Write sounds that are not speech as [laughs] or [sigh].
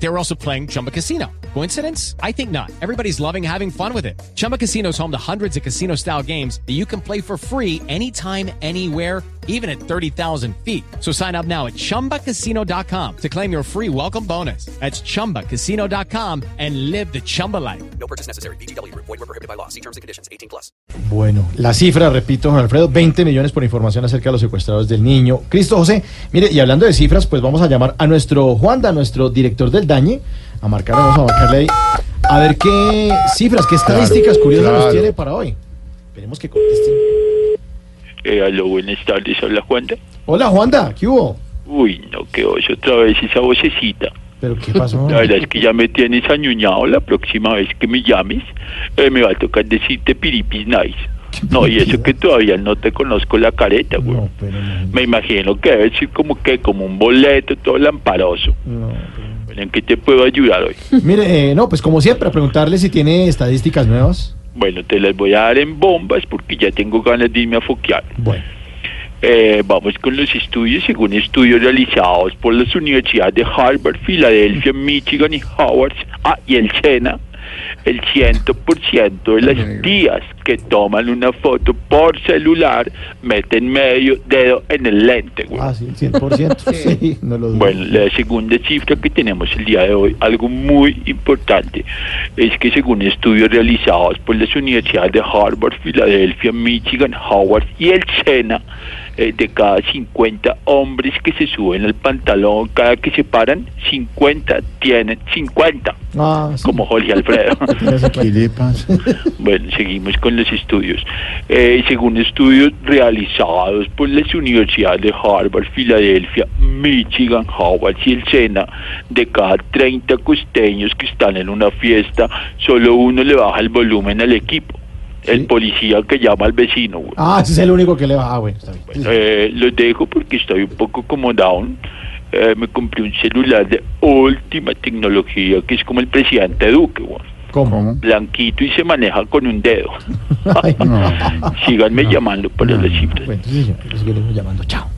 They were also playing Chumba Casino. Coincidence? I think not. Everybody's loving having fun with it. Chumba Casino is home to hundreds of casino style games that you can play for free anytime, anywhere, even at 30,000 feet. So sign up now at chumbacasino.com to claim your free welcome bonus. That's chumbacasino.com and live the Chumba life. No purchase necessary. BGW. Void were prohibited by law. See terms and conditions. 18 plus. Bueno, la cifra, repito, Juan Alfredo, 20 millones por información acerca de los secuestrados del niño. Cristo José, mire, y hablando de cifras, pues vamos a llamar a nuestro Juanda, nuestro director del Dañe, a marcar, vamos a marcarle ahí, a ver qué cifras, qué estadísticas curiosas nos tiene para hoy. Esperemos que contesten. Eh, aló, buenas tardes, habla Juanda. Hola, Juanda, ¿qué hubo? Uy, no, que oso otra vez esa vocecita. ¿Pero qué pasó? La verdad es que ya me tienes añuñado. La próxima vez que me llames, eh, me va a tocar decirte piripis nice. [laughs] No, y eso que todavía no te conozco la careta, güey. No, pero Me imagino que debe ser como que, como un boleto todo lamparoso. no, Bueno, ¿En qué te puedo ayudar hoy? [laughs] Mire, eh, no, pues como siempre, a preguntarle si tiene estadísticas nuevas. Bueno, te las voy a dar en bombas porque ya tengo ganas de irme a foquear. Bueno, Eh, vamos con los estudios, según estudios realizados por las universidades de Harvard, Filadelfia, Michigan y Howard, ah, y el SENA, el 100% de las tías que toman una foto por celular meten medio dedo en el lente, güey. ah, sí, el 100%, [laughs] sí, no lo dudo. Bueno, la segunda cifra que tenemos el día de hoy, algo muy importante, es que según estudios realizados por las universidades de Harvard, Filadelfia, Michigan, Howard y el SENA, eh, de cada 50 hombres que se suben al pantalón cada que se paran, 50 tienen 50, Ah, sí. como Jorge Alfredo. [laughs] Bueno, seguimos con los estudios. Eh, según estudios realizados por las universidades de Harvard, Filadelfia, Michigan, Howard y el SENA, de cada 30 costeños que están en una fiesta, solo uno le baja el volumen al equipo. El policía que llama al vecino. güey. Ah, ese es el único que le va. Ah, bueno, está bien. Bueno, eh, los dejo porque estoy un poco como down. Eh, me compré un celular de última tecnología que es como el presidente Duque, güey. ¿Cómo? blanquito y se maneja con un dedo. [laughs] Ay, Síganme llamando para las cifras. Bueno, entonces, lo seguiremos llamando. Chao.